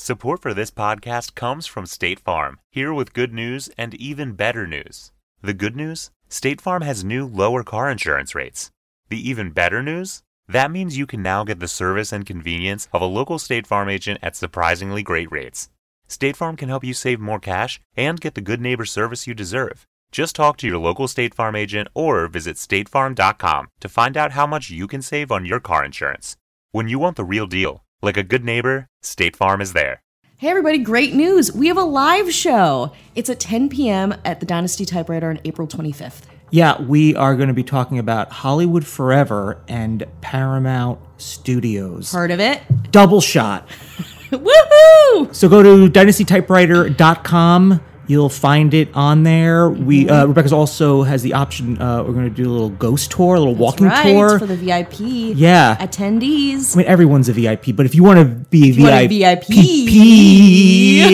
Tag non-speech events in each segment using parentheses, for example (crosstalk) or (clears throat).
Support for this podcast comes from State Farm, here with good news and even better news. The good news? State Farm has new lower car insurance rates. The even better news? That means you can now get the service and convenience of a local State Farm agent at surprisingly great rates. State Farm can help you save more cash and get the good neighbor service you deserve. Just talk to your local State Farm agent or visit statefarm.com to find out how much you can save on your car insurance. When you want the real deal, like a good neighbor, State Farm is there. Hey everybody, great news! We have a live show. It's at 10 p.m. at the Dynasty Typewriter on April 25th. Yeah, we are going to be talking about Hollywood Forever and Paramount Studios. Heard of it? Double shot. (laughs) Woohoo! So go to dynastytypewriter.com. You'll find it on there. We Mm-hmm. uh, Rebecca's also has the option. Uh, we're going to do a little ghost tour, a little walking right, tour. for the VIP Yeah. attendees. I mean, everyone's a VIP, but if you want to be VIP, VIP.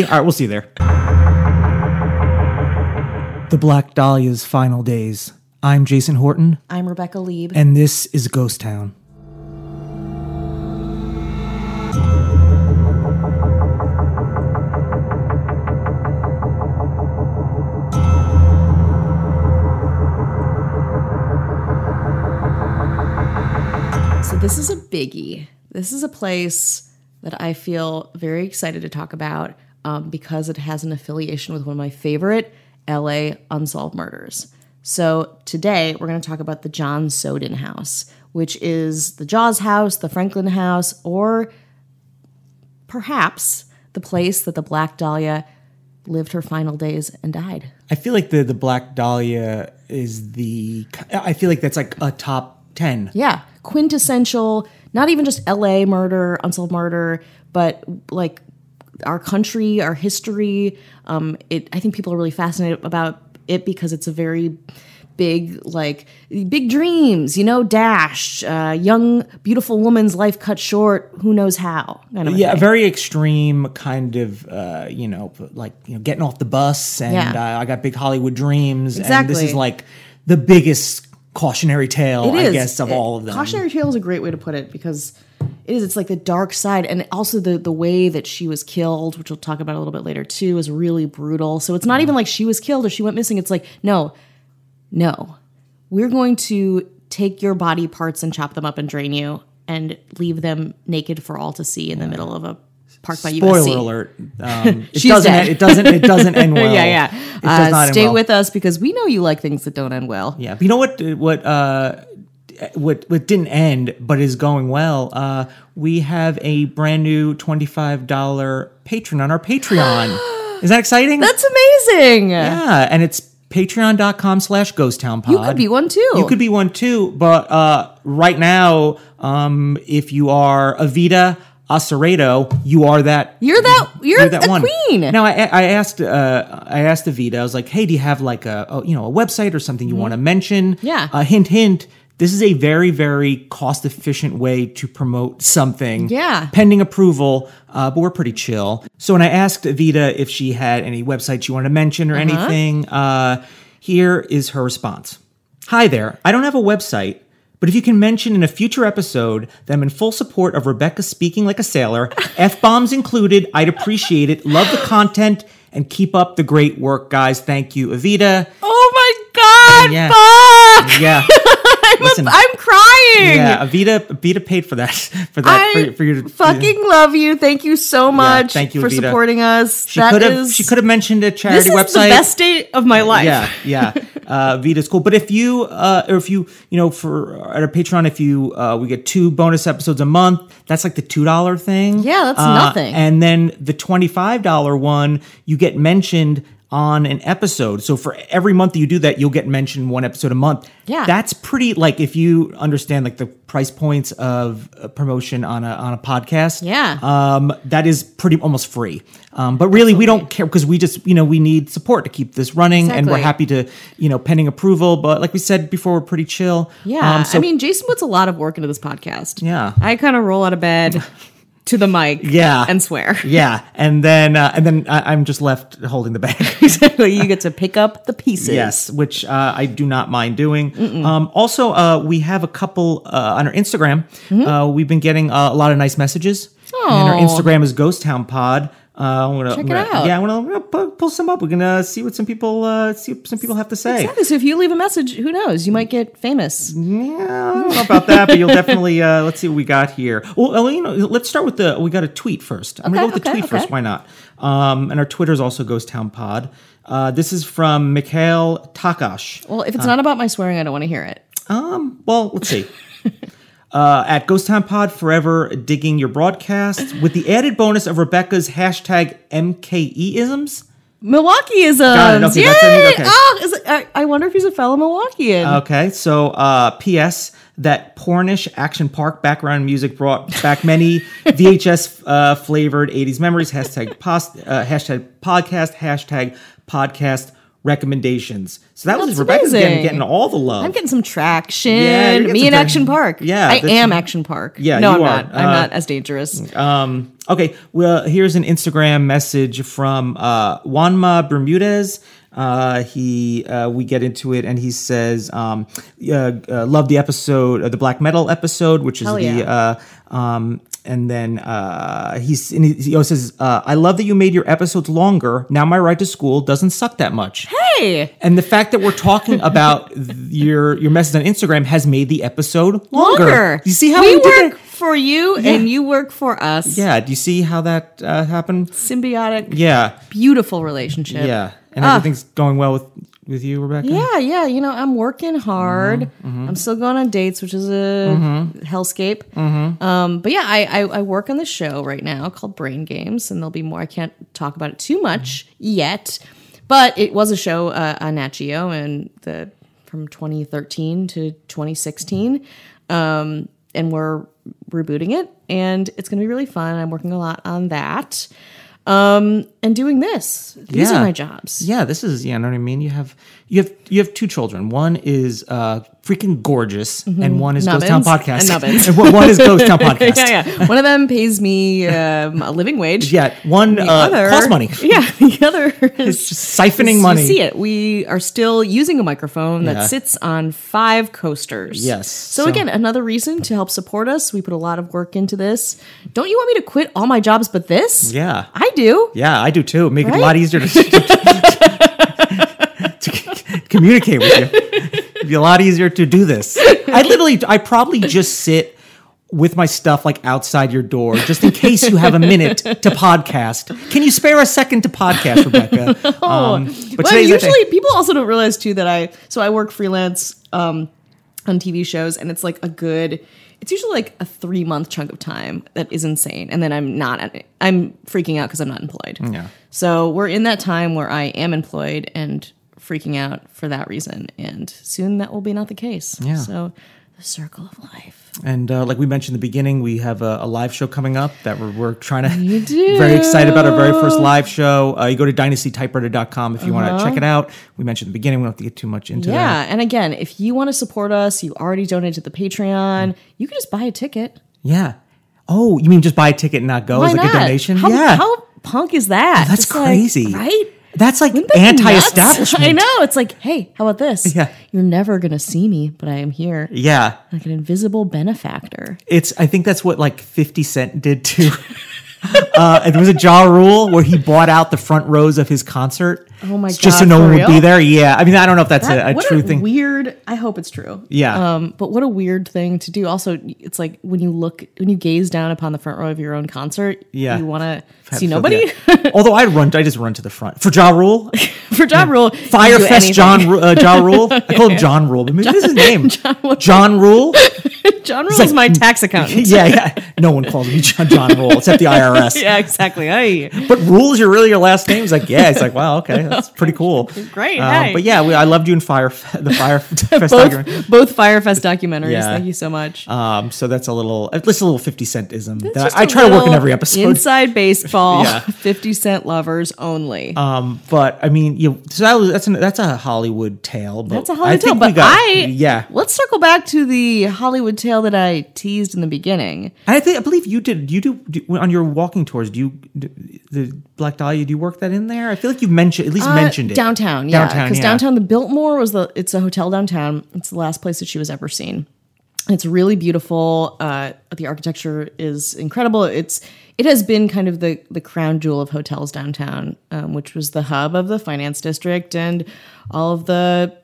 all right, we'll see you there. The Black Dahlia's final days. I'm Jason Horton, I'm Rebecca Leib. and this is Ghost Town. This is a biggie. This is a place that I feel very excited to talk about um, because it has an affiliation with one of my favorite LA unsolved murders. So today we're going to talk about the John Sowden House, which is the Jaws House, the Franklin House, or perhaps the place that the Black Dahlia lived her final days and died. I feel like the the Black Dahlia is the. I feel like that's like a top ten. Yeah, quintessential, not even just LA murder, unsolved murder, but like our country, our history. Um, it I think people are really fascinated about it because it's a very big like big dreams you know dash uh, young beautiful woman's life cut short who knows how kind of Yeah, a very extreme kind of, uh, you know, like you know, getting off the bus, and Yeah. uh, I got big Hollywood dreams, and this is like the biggest cautionary tale, I guess, of It- all of them. Cautionary tale is a great way to put it because it is. It's like the dark side, and also the the way that she was killed, which we'll talk about a little bit later too, is really brutal. So it's not even like she was killed or she went missing. It's like no, no, we're going to take your body parts and chop them up and drain you and leave them naked for all to see in the middle of a park by Spoiler USC. alert! Um, it (laughs) She's doesn't. dead. It doesn't. It doesn't end (laughs) well. yeah, yeah. It does Uh, not end stay well. with us because we know you like things that don't end well. Yeah, but you know what? What? Uh, what? What didn't end, but is going well. Uh, we have a brand new twenty-five dollar patron on our Patreon. (gasps) is that exciting? That's amazing. yeah, and it's patreon.com slash ghost town pod. You could be one too. You could be one too, but uh, right now, um, if you are Avita Aceredo, you are that. You're that. You're, the queen. Now, I, I asked, uh, I asked Avita. I was like, "Hey, do you have like a, a you know, a website or something you want to mention?" Mm-hmm. Yeah. Uh, hint, hint. This is a very, very cost efficient way to promote something. Yeah. Pending approval, uh, but we're pretty chill. So when I asked Avita if she had any websites you want to mention Uh-huh. or anything, uh, here is her response. Hi there. I don't have a website, but if you can mention in a future episode that I'm in full support of Rebecca speaking like a sailor, (laughs) F bombs included, I'd appreciate it. Love the content and keep up the great work, guys. Thank you, Avita. Oh my god! Yeah. Fuck! Yeah. (laughs) Listen. I'm crying. Yeah, Avita, Avita paid for that. (laughs) For that. I for, for your fucking love you. Thank you so much thank you, for Avita. supporting us. She That could have. She could have mentioned a This charity is website. the best day of my life. Yeah, yeah. (laughs) Uh, Vita's cool. But if you, uh, or if you, you know, for at our Patreon, if you, uh, we get two bonus episodes a month. That's like the two dollar thing. Yeah, that's Uh, nothing. And then the twenty five dollar one, you get mentioned on an episode. So for every month you do that, you'll get mentioned one episode a month. Yeah. that's pretty. Like if you understand like the price points of promotion on a on a podcast. Yeah. um, that is pretty almost free. Um, but really, we don't care because we just you know we need support to keep this running, and we're happy to you know pending approval. But like we said before, we're pretty chill. Yeah. Um, so I mean, Jason puts a lot of work into this podcast. Yeah. I kind of roll out of bed (laughs) to the mic. Yeah. And swear. (laughs) yeah, and then uh, and then I, I'm just left holding the bag. (laughs) exactly. You get to pick up the pieces. Yes, which uh, I do not mind doing. Um, also, uh, we have a couple uh, on our Instagram. Mm-hmm. Uh, we've been getting uh, a lot of nice messages. And our Instagram is Ghost Town Pod. Uh, I'm gonna, Check I'm it gonna- out. Yeah, I'm gonna, I'm gonna pull, pull some up. We're gonna see what some people uh, see what some people have to say. Exactly. So if you leave a message, who knows? You might get famous. Yeah, I don't know about that, but you'll (laughs) definitely uh, let's see what we got here. Well, uh, you know, let's start with the we got a tweet first. I'm gonna go with the okay, tweet first. Why not? Um, and our Twitter is also Ghost Town Pod. Uh, this is from Mikhail Takash. Well, if it's not about my swearing, I don't want to hear it. Um, well, let's see. (laughs) Uh, at Ghost Town Pod Forever, digging your broadcast with the added bonus of Rebecca's hashtag MKE-isms. Milwaukeeisms. Got it. Okay, Yay! that's. Okay. Oh, it, I, I wonder if he's a fellow Milwaukeean. Okay, so uh, P.S. That pornish action park background music brought back many (laughs) VHS uh, flavored 80s memories. Hashtag, post, uh, hashtag podcast, hashtag podcast recommendations. So that was That's Rebecca's getting, amazing. getting all the love. I'm getting some traction. Yeah, Me some and traction. Action Park. Yeah, I am Action Park. Yeah, no, you I'm are. not. I'm Uh, not as dangerous. Um, okay, well, here's an Instagram message from uh, Juanma Bermudez. Uh, he, uh, we get into it, and he says, um, uh, uh, "Love the episode, uh, the black metal episode, which is the." yeah. Uh, um, and then uh, he's and he, he also says, uh, "I love that you made your episodes longer. Now my ride to school doesn't suck that much." hey, And the fact that we're talking (laughs) about your your message on Instagram has made the episode longer. longer. You see how we we work that? for you and you work for us. Yeah. Do you see how that uh, happened? Symbiotic, Yeah. beautiful relationship. Yeah, and Ah. everything's going well with with you, Rebecca. Yeah, yeah. You know, I'm working hard. Mm-hmm, I'm still going on dates, which is a hellscape. Mm-hmm. Um, but yeah, I, I I work on the show right now called Brain Games, and there'll be more. I can't talk about it too much yet, but it was a show uh, on Nat Geo and the from 2013 to 2016, um, and we're rebooting it, and it's going to be really fun. I'm working a lot on that. Um, and doing this. These Yeah. are my jobs. Yeah, this is yeah. Know what I mean? You have you have you have two children. One is uh freaking gorgeous, and one is Ghost Town Mm-hmm. Podcast. and and (laughs) one is Ghost Town (laughs) Podcast. yeah, yeah. One of them pays me um, a living wage. Yeah, one uh, other costs money. (laughs) Yeah, the other is just siphoning is- money. You see it. We are still using a microphone Yeah. that sits on five coasters. Yes. So, So- again, another reason to help support us. We put a lot of work into this. Don't you want me to quit all my jobs but this? Yeah. I do. Yeah, I do too. Make it a lot easier to, communicate with you. It'd be a lot easier to do this. I literally, I probably just sit with my stuff like outside your door, just in case you have a minute to podcast. Can you spare a second to podcast, Rebecca? (laughs) Um, but well, usually people also don't realize too that I so I work freelance um, on TV shows, and it's like a good. It's usually like a three month chunk of time that is insane, and then I'm not. I'm freaking out because I'm not employed. Yeah. So we're in that time where I am employed and freaking out for that reason, and soon that will be not the case. Yeah. So the circle of life. And uh, like we mentioned in the beginning, we have a, a live show coming up that we're, we're trying to. You (laughs) do. Very excited about our very first live show. Uh, you go to dynastytypewriter.com if you want Uh-huh. to check it out. We mentioned in the beginning, we don't have to get too much into that. Yeah, and again, if you want to support us, you already donated to the Patreon. You can just buy a ticket. Yeah. Oh, you mean just buy a ticket and not go Why as like not? a donation? How, yeah. How punk is that? That's It's like, crazy. right? That's like that anti-establishment. I know. It's like, hey, how about this? Yeah. You're never gonna see me, but I am here, Yeah. like an invisible benefactor. It's I think that's what like 50 Cent did too. (laughs) (laughs) uh, and there was a Ja Rule where he bought out the front rows of his concert. Oh my Just so no one would be there. Yeah. I mean, I don't know if that's That- a, a what true a thing. Weird. I hope it's true. Yeah. Um, but what a weird thing to do. Also, it's like when you look, when you gaze down upon the front row of your own concert. Yeah. You want to see nobody. Although I run, I just run to the front for Ja Rule. (laughs) For job rule, Fyre Fest. John uh, Ja (laughs) Rule. I call him John Rule, but maybe this is his name. John Rule. John Rule is my tax accountant. yeah, yeah. No one calls me John, John Rule except the IRS. (laughs) yeah, exactly. Hey. But rules, your really your last name? He's like, yeah. It's like, wow, okay, that's (laughs) pretty cool. Great, Um, hey. But yeah, we, I loved you in Fire, the Fyre Fest (laughs) documentary. both both Fyre Fest documentaries. Yeah. Thank you so much. Um, so that's a little, at least a little fifty centism. It's That I, I try to work in every episode. Inside baseball, Yeah. fifty cent lovers only. Um, but I mean, you so that was that's an, that's a Hollywood tale. But That's a Hollywood tale, think we but got- I yeah. Let's circle back to the Hollywood tale that I teased in the beginning. I think I believe you did. You do, do on your walking tours. Do you do, the Black Dahlia? Do you work that in there? I feel like you mentioned at least Uh, mentioned it downtown, yeah, Downtown, because yeah. downtown, the Biltmore was the it's a hotel downtown. It's the last place that she was ever seen. It's really beautiful. Uh, the architecture is incredible. It's it has been kind of the the crown jewel of hotels downtown, um, which was the hub of the finance district and all of the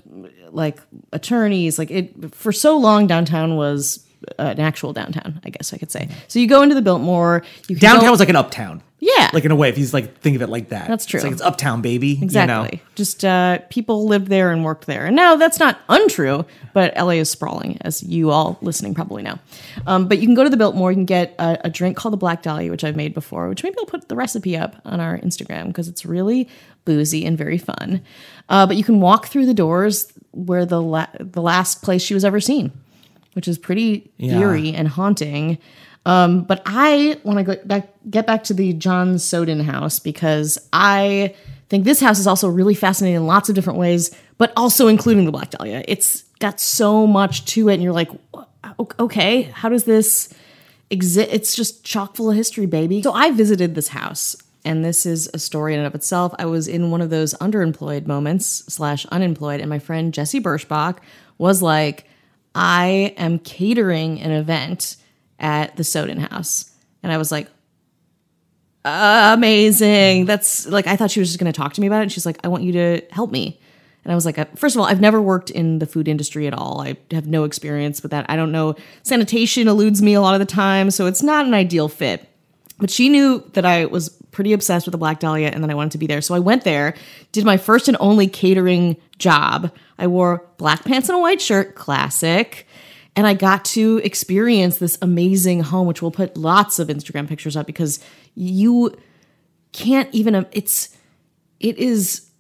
like attorneys. Like it for so long, downtown was uh, an actual downtown. I guess I could say. So you go into the Biltmore. You can Downtown go- was like an uptown. Yeah. Like in a way, if you like think of it like that. That's true. It's like it's uptown, baby. Exactly. You know? Just uh, people lived there and worked there. And now that's not untrue, but LA is sprawling, as you all listening probably know. Um, but you can go to the Biltmore. You can get a, a drink called the Black Dahlia, which I've made before. Which maybe I'll put the recipe up on our Instagram because it's really boozy and very fun. Uh, but you can walk through the doors where the la- the last place she was ever seen, which is pretty Yeah. eerie and haunting. Um, but I want to go back, get back to the John Sowden house because I think this house is also really fascinating in lots of different ways, but also including the Black Dahlia. It's got so much to it, and you're like, okay, how does this exist? It's just chock full of history, baby. So I visited this house. And this is a story in and of itself. I was in one of those underemployed moments slash unemployed, and my friend Jesse Birschbach was like, I am catering an event at the Sowden House. And I was like, amazing. That's like, I thought she was just going to talk to me about it. And she's like, I want you to help me. And I was like, uh, first of all, I've never worked in the food industry at all. I have no experience with that. I don't know. Sanitation eludes me a lot of the time. So it's not an ideal fit. But she knew that I was pretty obsessed with the Black Dahlia and then I wanted to be there. So I went there, did my first and only catering job. I wore black pants and a white shirt, classic. And I got to experience this amazing home, which we'll put lots of Instagram pictures up because you can't even, um, it's, it is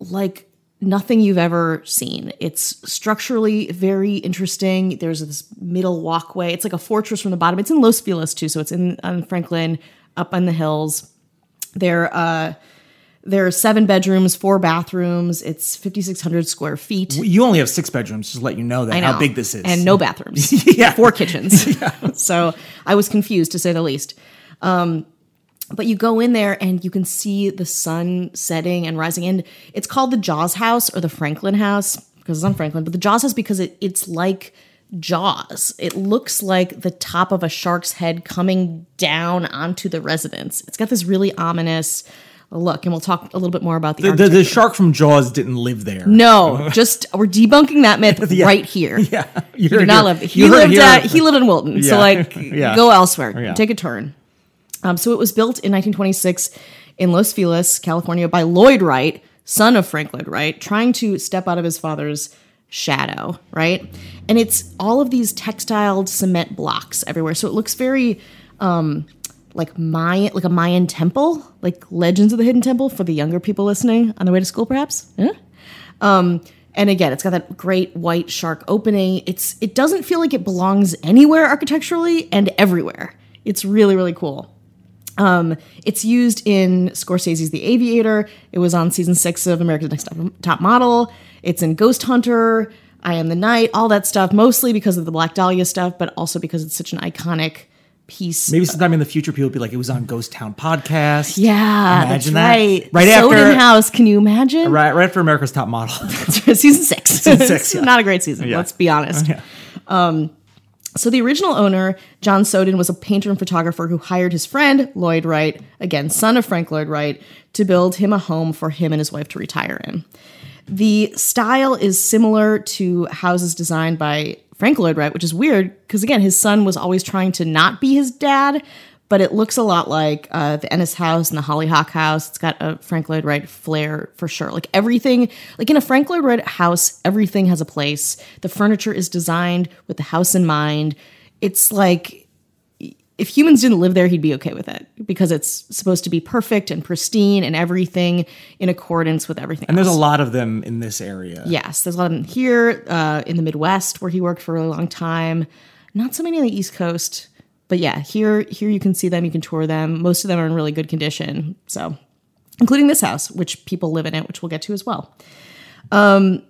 like nothing you've ever seen. It's structurally very interesting. There's this middle walkway. It's like a fortress from the bottom. It's in Los Feliz too, so it's in on Franklin, up on the hills. There, uh, there are seven bedrooms, four bathrooms. It's 5,600 square feet. You only have six bedrooms, just to let you know that know. how big this is. And no bathrooms. (laughs) Yeah. Four kitchens. (laughs) So I was confused to say the least. Um, but you go in there and you can see the sun setting and rising. And it's called the Jaws House or the Franklin House because it's on Franklin. But the Jaws House because it, it's like Jaws. It looks like the top of a shark's head coming down onto the residence. It's got this really ominous look. And we'll talk a little bit more about the, the, the, the shark from Jaws didn't live there. No, (laughs) just we're debunking that myth (laughs) right here. (laughs) Yeah. You He did not live. He lived here. at he lived in Wilton. So like Yeah. go elsewhere. Yeah. Take a turn. Um, so it was built in 1926 in Los Feliz, California by Lloyd Wright, son of Frank Lloyd Wright, trying to step out of his father's shadow, right? And it's all of these textiled cement blocks everywhere. So it looks very um like Mayan, like a Mayan temple, like Legends of the Hidden Temple for the younger people listening on the way to school, perhaps. Um, and again, it's got that great white shark opening. It's it doesn't feel like it belongs anywhere architecturally and everywhere. It's really really cool. Um, it's used in Scorsese's The Aviator. It was on season six of America's Next Top, Top Model. It's in Ghost Hunter, I Am the Night, all that stuff, mostly because of the Black Dahlia stuff, but also because it's such an iconic piece. Maybe sometime in the future, people will be like, it was on Ghost Town podcast. yeah, Imagine that. right. Right Sowden after- House. Can you imagine? Right, right after America's Top Model. (laughs) season six. Season six, (laughs) yeah. Not a great season. Yeah. Let's be honest. (laughs) Um, so the original owner, John Sowden, was a painter and photographer who hired his friend Lloyd Wright, again son of Frank Lloyd Wright, to build him a home for him and his wife to retire in. The style is similar to houses designed by Frank Lloyd Wright, which is weird because again, his son was always trying to not be his dad, but it looks a lot like uh, the Ennis House and the Hollyhock House. It's got a Frank Lloyd Wright flair for sure. Like everything, like in a Frank Lloyd Wright house, everything has a place. The furniture is designed with the house in mind. It's like if humans didn't live there, he'd be okay with it because it's supposed to be perfect and pristine and everything in accordance with everything. and there's a lot of them in this area. Yes, there's a lot of them here uh, in the Midwest where he worked for a really long time. Not so many on the East Coast, but yeah, here here you can see them, you can tour them. Most of them are in really good condition. So, including this house, which people live in it, which we'll get to as well. Um,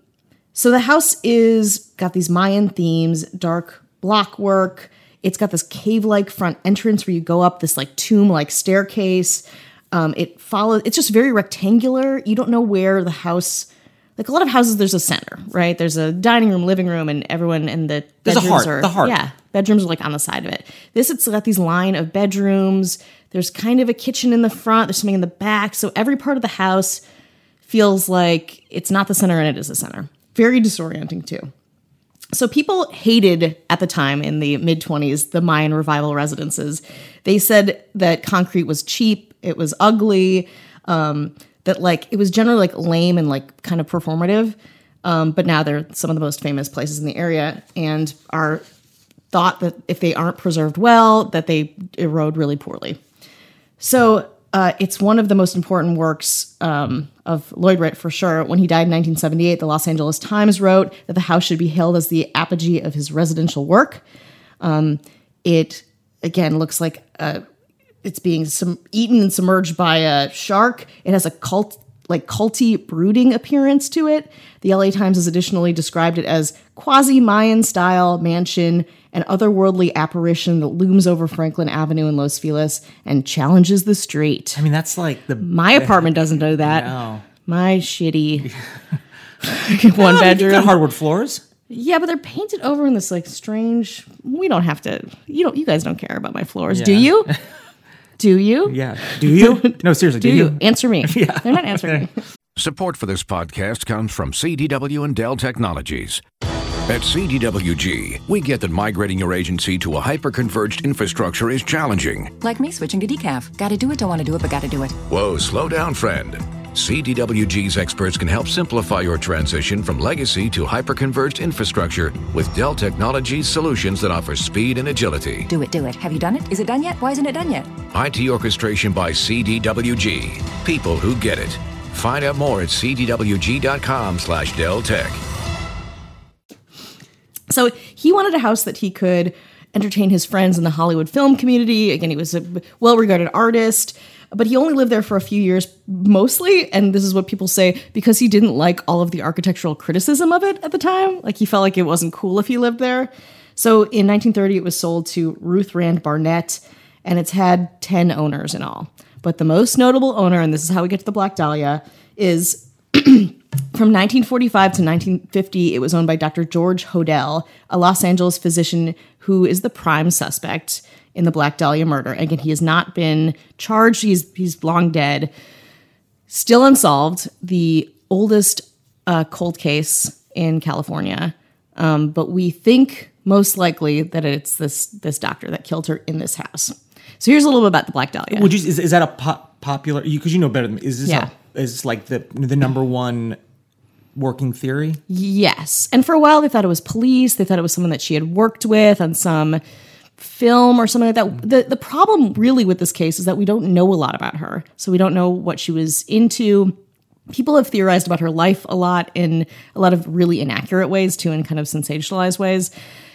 so the house is got these Mayan themes, dark block work. It's got this cave-like front entrance where you go up this like tomb-like staircase. Um, it follows. It's just very rectangular. You don't know where the house like a lot of houses, there's a center, right? There's a dining room, living room, and everyone in the There's a bedrooms heart, are the heart. yeah, bedrooms are like on the side of it. This it's got these line of bedrooms. There's kind of a kitchen in the front. There's something in the back. So every part of the house feels like it's not the center and it is the center. Very disorienting too. So people hated at the time in the mid 20s the Mayan revival residences. They said that concrete was cheap, it was ugly, um, that like it was generally like lame and like kind of performative. Um, but now they're some of the most famous places in the area and are thought that if they aren't preserved well, that they erode really poorly. So uh, it's one of the most important works um, of Lloyd Wright for sure. When he died in 1978, the Los Angeles Times wrote that the house should be hailed as the apogee of his residential work. Um, it again looks like uh, it's being sum- eaten and submerged by a shark. It has a cult like culty brooding appearance to it. The LA Times has additionally described it as quasi Mayan style mansion, an otherworldly apparition that looms over Franklin Avenue in Los Feliz and challenges the street. I mean, that's like the My apartment doesn't know that. No. My shitty (laughs) one you've got hardwood floors. Yeah, but they're painted over in this like strange. We don't have to. You don't. You guys don't care about my floors, do you? (laughs) Do you? Yeah. Do you? (laughs) No, seriously. Do, Do you? you? Answer me. (laughs) Yeah. They're not answering me. Support for this podcast comes from CDW and Dell Technologies. At CDWG, we get that migrating your agency to a hyper-converged infrastructure is challenging. Like me switching to decaf. Gotta do it, don't wanna do it, but gotta do it. Whoa, slow down, friend. CDWG's experts can help simplify your transition from legacy to hyper-converged infrastructure with Dell Technologies solutions that offer speed and agility. Do it, do it. Have you done it? Is it done yet? Why isn't it done yet? IT orchestration by CDWG. People who get it. Find out more at cdwg.com slash Dell Tech. So he wanted a house that he could entertain his friends in the Hollywood film community. Again, he was a well regarded artist, but he only lived there for a few years mostly. And this is what people say because he didn't like all of the architectural criticism of it at the time. Like he felt like it wasn't cool if he lived there. So in 1930, it was sold to Ruth Rand Barnett, and it's had 10 owners in all. But the most notable owner, and this is how we get to the Black Dahlia, is (clears throat) from 1945 to 1950, it was owned by Dr. George Hodel, a Los Angeles physician who is the prime suspect in the Black Dahlia murder. Again, he has not been charged, he's, he's long dead. Still unsolved, the oldest uh, cold case in California. Um, but we think most likely that it's this this doctor that killed her in this house. So here's a little bit about the Black Dahlia. Would you? Is, is that a pop, popular? You Because you, know better than me. Is this? Yeah. A, is this like the the number one working theory? Yes. And for a while, they thought it was police. They thought it was someone that she had worked with on some film or something like that. The, the problem really with this case is that we don't know a lot about her. So we don't know what she was into. People have theorized about her life a lot in a lot of really inaccurate ways, too, in kind of sensationalized ways.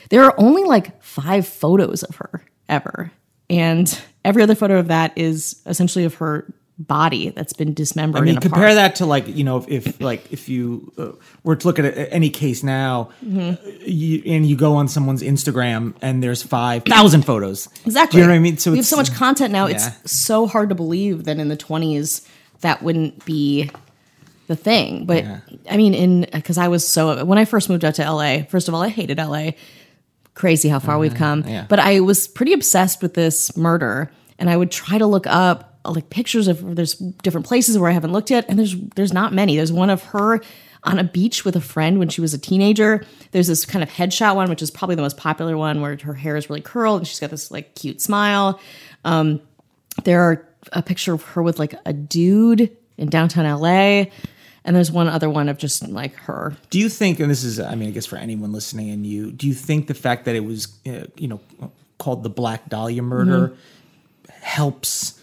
There are only like five photos of her ever. And every other photo of that is essentially of her body that's been dismembered. I mean, compare that to like you know if, if like if you uh, were to look at a, any case now, Mm-hmm. uh, you, and you go on someone's Instagram and there's five thousand photos. Exactly. Do you know what I mean? So we have so much content now. yeah. It's so hard to believe that in the 20s that wouldn't be the thing. But Yeah. I mean, in because I was so when I first moved out to LA. First of all, I hated LA. Crazy how far we've come. Uh-huh. yeah. But I was pretty obsessed with this murder, and I would try to look up like pictures of there's different places where I haven't looked yet, and there's there's not many. There's one of her on a beach with a friend when she was a teenager. There's this kind of headshot one, which is probably the most popular one, where her hair is really curled and she's got this like cute smile. Um, there are a picture of her with like a dude in downtown LA. And there's one other one of just like her. Do you think, and this is, I mean, I guess for anyone listening and you, do you think the fact that it was, uh, you know, called the Black Dahlia murder helps,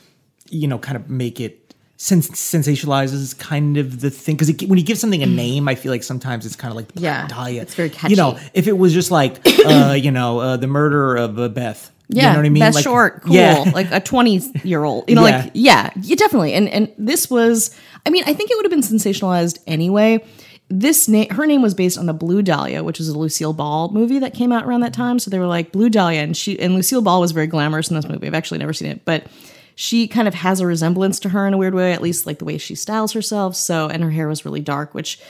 you know, kind of make it sens- sensationalizes kind of the thing? Because when you give something a name, I feel like sometimes it's kind of like Yeah, Dahlia. it's very catchy. You know, if it was just like, (coughs) uh, you know, uh, the murder of uh, Beth. Yeah, you know what I mean? Best Like, short, cool, Yeah. (laughs) like a twenty-year-old. You know, Yeah. like yeah, yeah, definitely. And and this was, I mean, I think it would have been sensationalized anyway. This name, her name was based on the Blue Dahlia, which is a Lucille Ball movie that came out around that time. So they were like Blue Dahlia, and she and Lucille Ball was very glamorous in this movie. I've actually never seen it, but she kind of has a resemblance to her in a weird way, at least like the way she styles herself. So and her hair was really dark, which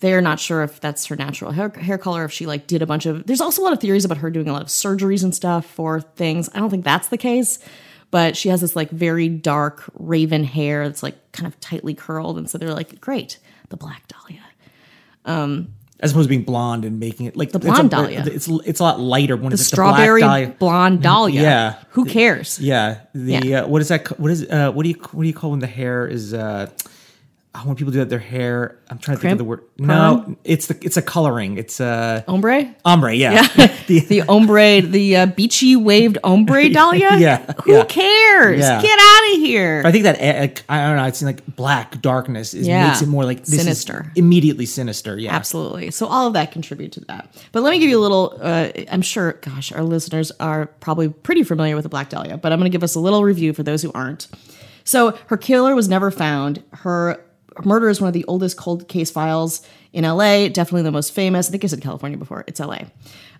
they're not sure if that's her natural hair, hair color, if she like did a bunch of. There's also a lot of theories about her doing a lot of surgeries and stuff for things. I don't think that's the case, but she has this like very dark raven hair that's like kind of tightly curled, and so they're like, great, the Black Dahlia. Um, As opposed to being blonde and making it like the blonde it's a, dahlia. It's it's a lot lighter when The it's strawberry the dahlia. blonde dahlia. Yeah. Who cares? Yeah. The Yeah. Uh, what is that? What is uh, what do you what do you call when the hair is uh, oh, when people do that their hair? I'm trying to think of the word. Perm? No, it's the it's a coloring. It's uh Ombre? ombre. Yeah. the, (laughs) (laughs) The ombre, the uh, beachy waved ombre (laughs) dahlia? Yeah, Who yeah. cares? Yeah. Get out of here. I think that uh, I don't know. It's like black darkness is Yeah. makes it more like this is Sinister. immediately sinister. Yeah. Absolutely. So all of that contribute to that. But let me give you a little. Uh, I'm sure, gosh, our listeners are probably pretty familiar with the Black Dahlia, but I'm going to give us a little review for those who aren't. So her killer was never found. Her murder is one of the oldest cold case files in LA. Definitely the most famous. I think I said California before. It's LA.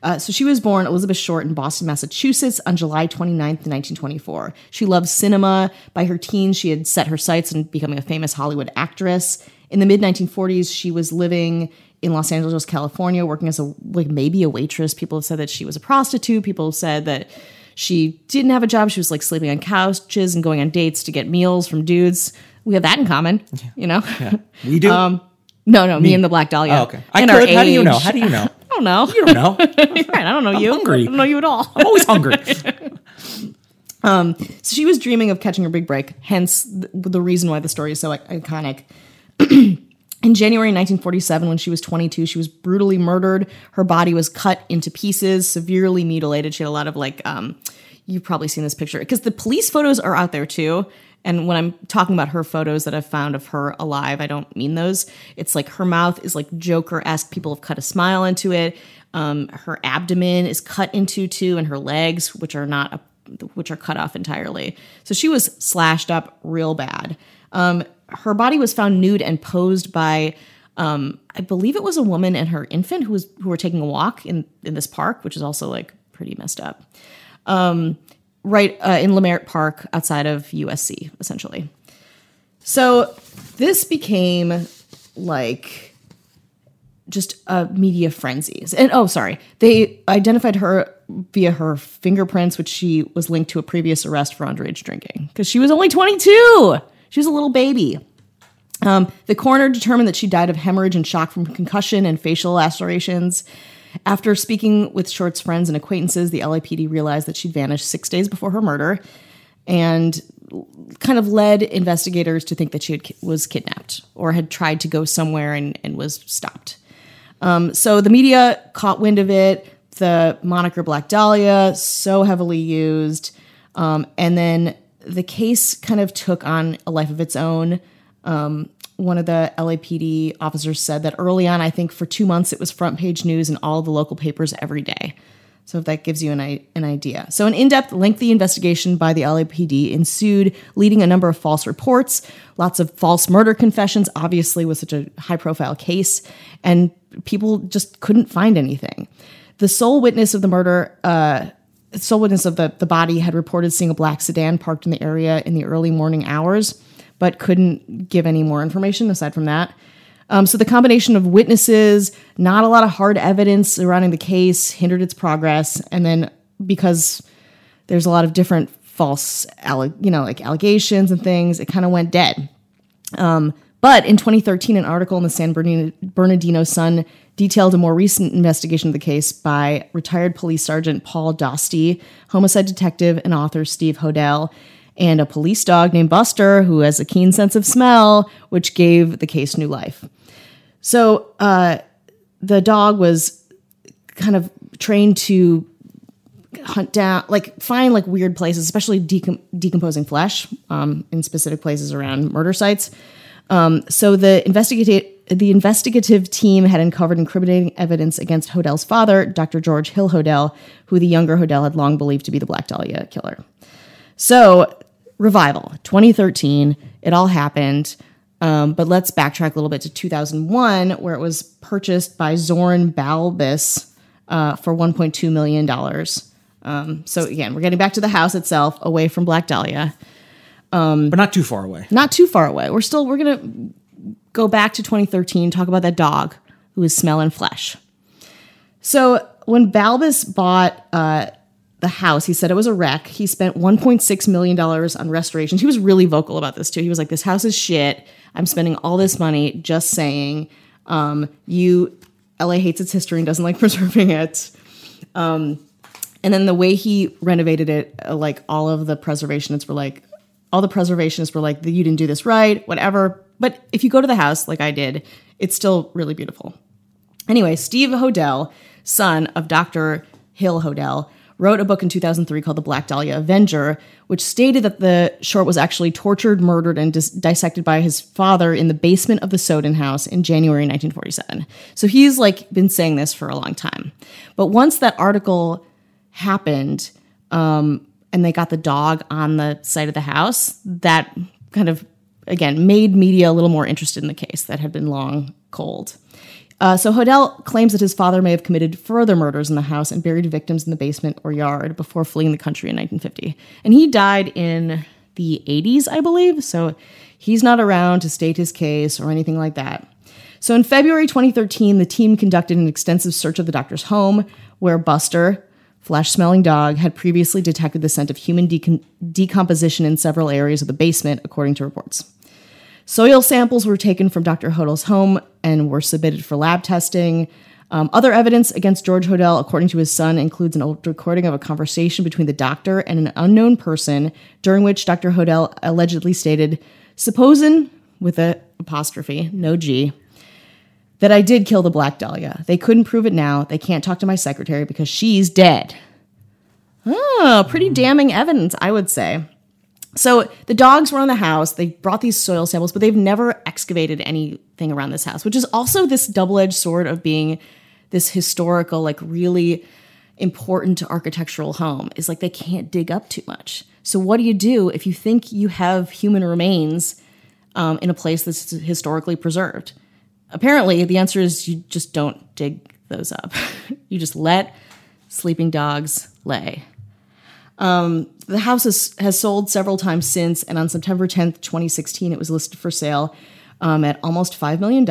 Uh, so she was born Elizabeth Short in Boston, Massachusetts on July 29th, 1924. She loved cinema. By her teens, she had set her sights on becoming a famous Hollywood actress. In the mid 1940s, she was living in Los Angeles, California, working as a like maybe a waitress. People have said that she was a prostitute. People have said that she didn't have a job. She was like sleeping on couches and going on dates to get meals from dudes. We have that in common, you know. We do. (laughs) Um, No, no, me, and the Black Dahlia. Oh, okay. I And could. How do you know? How do you know? (laughs) I don't know. you don't know. (laughs) right, I don't know you. hungry. I don't know you at all. I'm always hungry. So she was dreaming of catching her big break, hence the, the reason why the story is so iconic. (clears throat) In January 1947, when she was 22, she was brutally murdered. Her body was cut into pieces, severely mutilated. She had a lot of like, um, you've probably seen this picture because the police photos are out there too. And when I'm talking about her photos that I've found of her alive, I don't mean those. It's like her mouth is like Joker esque. People have cut a smile into it. Um, her abdomen is cut into too, and her legs, which are not, which are cut off entirely. So she was slashed up real bad. Um, her body was found nude and posed by, um, I believe it was a woman and her infant who was who were taking a walk in in this park, which is also like pretty messed up right uh, in Leimert Park outside of USC, essentially. So this became like just a media frenzy. And oh, sorry, they identified her via her fingerprints, which she was linked to a previous arrest for underage drinking because she was only 22. She was a little baby. Um, the coroner determined that she died of hemorrhage and shock from concussion and facial lacerations. After speaking with Short's friends and acquaintances, the LAPD realized that she'd vanished six days before her murder and kind of led investigators to think that she had, was kidnapped or had tried to go somewhere and, and was stopped. Um, so the media caught wind of it. The moniker Black Dahlia, so heavily used. Um, and then the case kind of took on a life of its own. Um, one of the LAPD officers said that early on, I think for two months, it was front page news in all the local papers every day. So if that gives you an, an idea. So an in-depth, lengthy investigation by the LAPD ensued, leading a number of false reports, lots of false murder confessions, obviously with such a high-profile case, and people just couldn't find anything. The sole witness of the murder, uh, sole witness of the, the body had reported seeing a black sedan parked in the area in the early morning hours, but couldn't give any more information aside from that. Um, so the combination of witnesses, not a lot of hard evidence surrounding the case, hindered its progress, and then because there's a lot of different false, alle- you know, like allegations and things, it kind of went dead. Um, but in 2013, an article in the San Bernardino, Sun detailed a more recent investigation of the case by retired police sergeant Paul Dostie, homicide detective and author Steve Hodel, and a police dog named Buster, who has a keen sense of smell, which gave the case new life. So uh, the dog was kind of trained to hunt down, like find like weird places, especially decom- decomposing flesh um, in specific places around murder sites. Um, so the investigative the investigative team had uncovered incriminating evidence against Hodel's father, Dr. George Hill Hodel, who the younger Hodel had long believed to be the Black Dahlia killer. So, revival, 2013, it all happened. Um, but let's backtrack a little bit to 2001, where it was purchased by Xorin Balbes uh, for 1.2 million dollars. Um, so again, we're getting back to the house itself, away from Black Dahlia. Um, but not too far away. Not too far away. We're still we're gonna go back to 2013, talk about that dog, who is smelling flesh. So when Balbes bought uh, the house, he said it was a wreck. He spent 1.6 million dollars on restorations. He was really vocal about this too. He was like, "This house is shit. I'm spending all this money just saying um, you LA hates its history and doesn't like (laughs) preserving it." Um, and then the way he renovated it, uh, like all of the preservationists were like, all the preservationists were like, you didn't do this right, whatever. But if you go to the house, like I did, it's still really beautiful. Anyway, Steve Hodel, son of Dr. Hill Hodel, wrote a book in 2003 called The Black Dahlia Avenger, which stated that the short was actually tortured, murdered, and dis- dissected by his father in the basement of the Sowden house in January 1947. So he's like been saying this for a long time. But once that article happened, um, and they got the dog on the site of the house, that kind of again made media a little more interested in the case that had been long cold. Uh, so Hodel claims that his father may have committed further murders in the house and buried victims in the basement or yard before fleeing the country in 1950. And he died in the 80s, I believe. So he's not around to state his case or anything like that. So in February 2013, the team conducted an extensive search of the doctor's home, where Buster, flesh smelling dog, had previously detected the scent of human decom- decomposition in several areas of the basement, according to reports. Soil samples were taken from Dr. Hodel's home and were submitted for lab testing. Um, other evidence against George Hodel, according to his son, includes an old recording of a conversation between the doctor and an unknown person, during which Dr. Hodel allegedly stated, "Supposin', with a apostrophe, no G, that I did kill the Black Dahlia. They couldn't prove it now. They can't talk to my secretary because she's dead." Oh, pretty damning evidence, I would say. So the dogs were in the house. They brought these soil samples, but they've never excavated anything around this house, which is also this double-edged sword of being this historical, like really important architectural home. Is like they can't dig up too much. So what do you do if you think you have human remains um, in a place that's historically preserved? Apparently, the answer is you just don't dig those up. (laughs) you just let sleeping dogs lay. Um, the house has, has sold several times since, and on September 10th, 2016, it was listed for sale um, at almost $5 million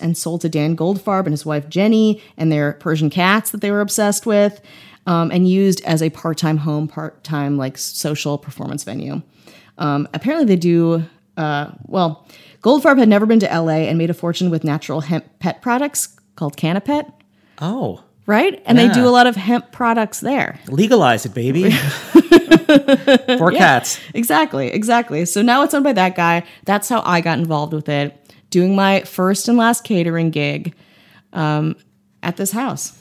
and sold to Dan Goldfarb and his wife Jenny and their Persian cats that they were obsessed with, um, and used as a part time home, part time like social performance venue. Um, apparently, they do, uh, well, Goldfarb had never been to LA and made a fortune with natural hemp pet products called Canna-Pet, Oh, right? And they do a lot of hemp products there. legalize it, baby. (laughs) For cats. Exactly, exactly. So now it's owned by that guy. That's how I got involved with it, doing my first and last catering gig um, at this house.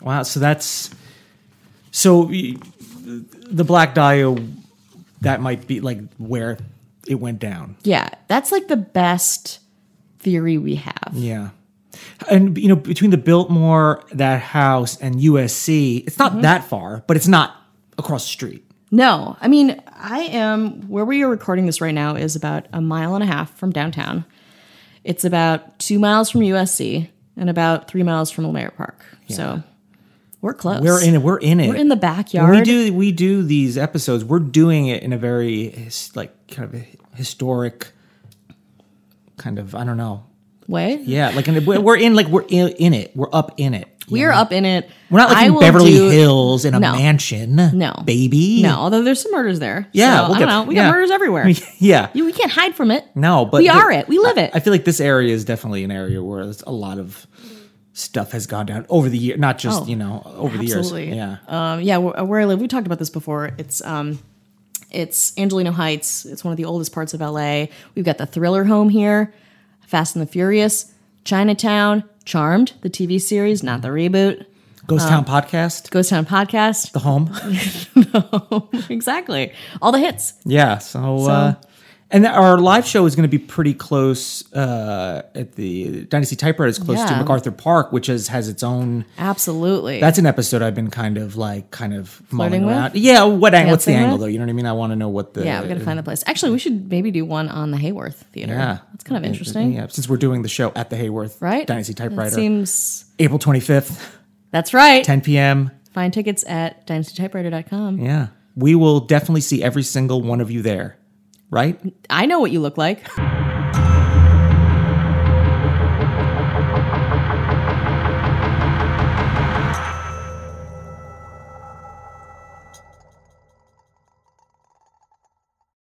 Wow. So that's so the Black Dahlia. That might be like where it went down. Yeah, that's like the best theory we have. Yeah. And you know, between the Biltmore, that house, and USC, it's not mm-hmm. that far, but it's not across the street. No, I mean, I am where we are recording this right now is about a mile and a half from downtown. It's about two miles from USC and about three miles from Leimert Park. So we're close. We're in it. We're in it. We're in the When backyard. we do we do these episodes. We're doing it in a very like kind of a historic kind of I don't know. Way. Yeah, like in, we're in like we're in, in it. We're up in it. We are know? up in it. We're not like I in Beverly do- Hills in a No. mansion. No, baby. No, although there's some murders there. Yeah, so, we'll I get- don't know. We yeah. got murders everywhere. (laughs) yeah. You- we can't hide from it. No, but we the- are it. We live it. I feel like this area is definitely an area where there's a lot of stuff has gone down over the year, not just Oh, you know over Absolutely. the years. Yeah. Um, yeah. Where, where I live, we talked about this before. It's um, it's Angelino Heights. It's one of the oldest parts of LA. We've got the Thriller home here, Fast and the Furious, Chinatown, Charmed, the TV series, not the reboot. Ghost Town podcast, Ghost Town podcast. the home. (laughs) no, (laughs) exactly. All the hits. yeah. So, uh, and our live show is going to be pretty close uh, at the Dynasty Typewriter is close to MacArthur Park, which is has its own. Absolutely. That's an episode I've been kind of like kind of mulling Flirting with? around. Yeah. What ang- what's the Dancing angle with? though? You know what I mean? I want to know what the yeah. We got to find the place. Actually, we should maybe do one on the Hayworth Theater. Yeah, That's kind of interesting. Yeah, since we're doing the show at the Hayworth Right? Dynasty That Typewriter, seems. April twenty fifth, That's right. ten p.m. Find tickets at dynastytypewriter.com. Yeah. We will definitely see every single one of you there. Right? I know what you look like.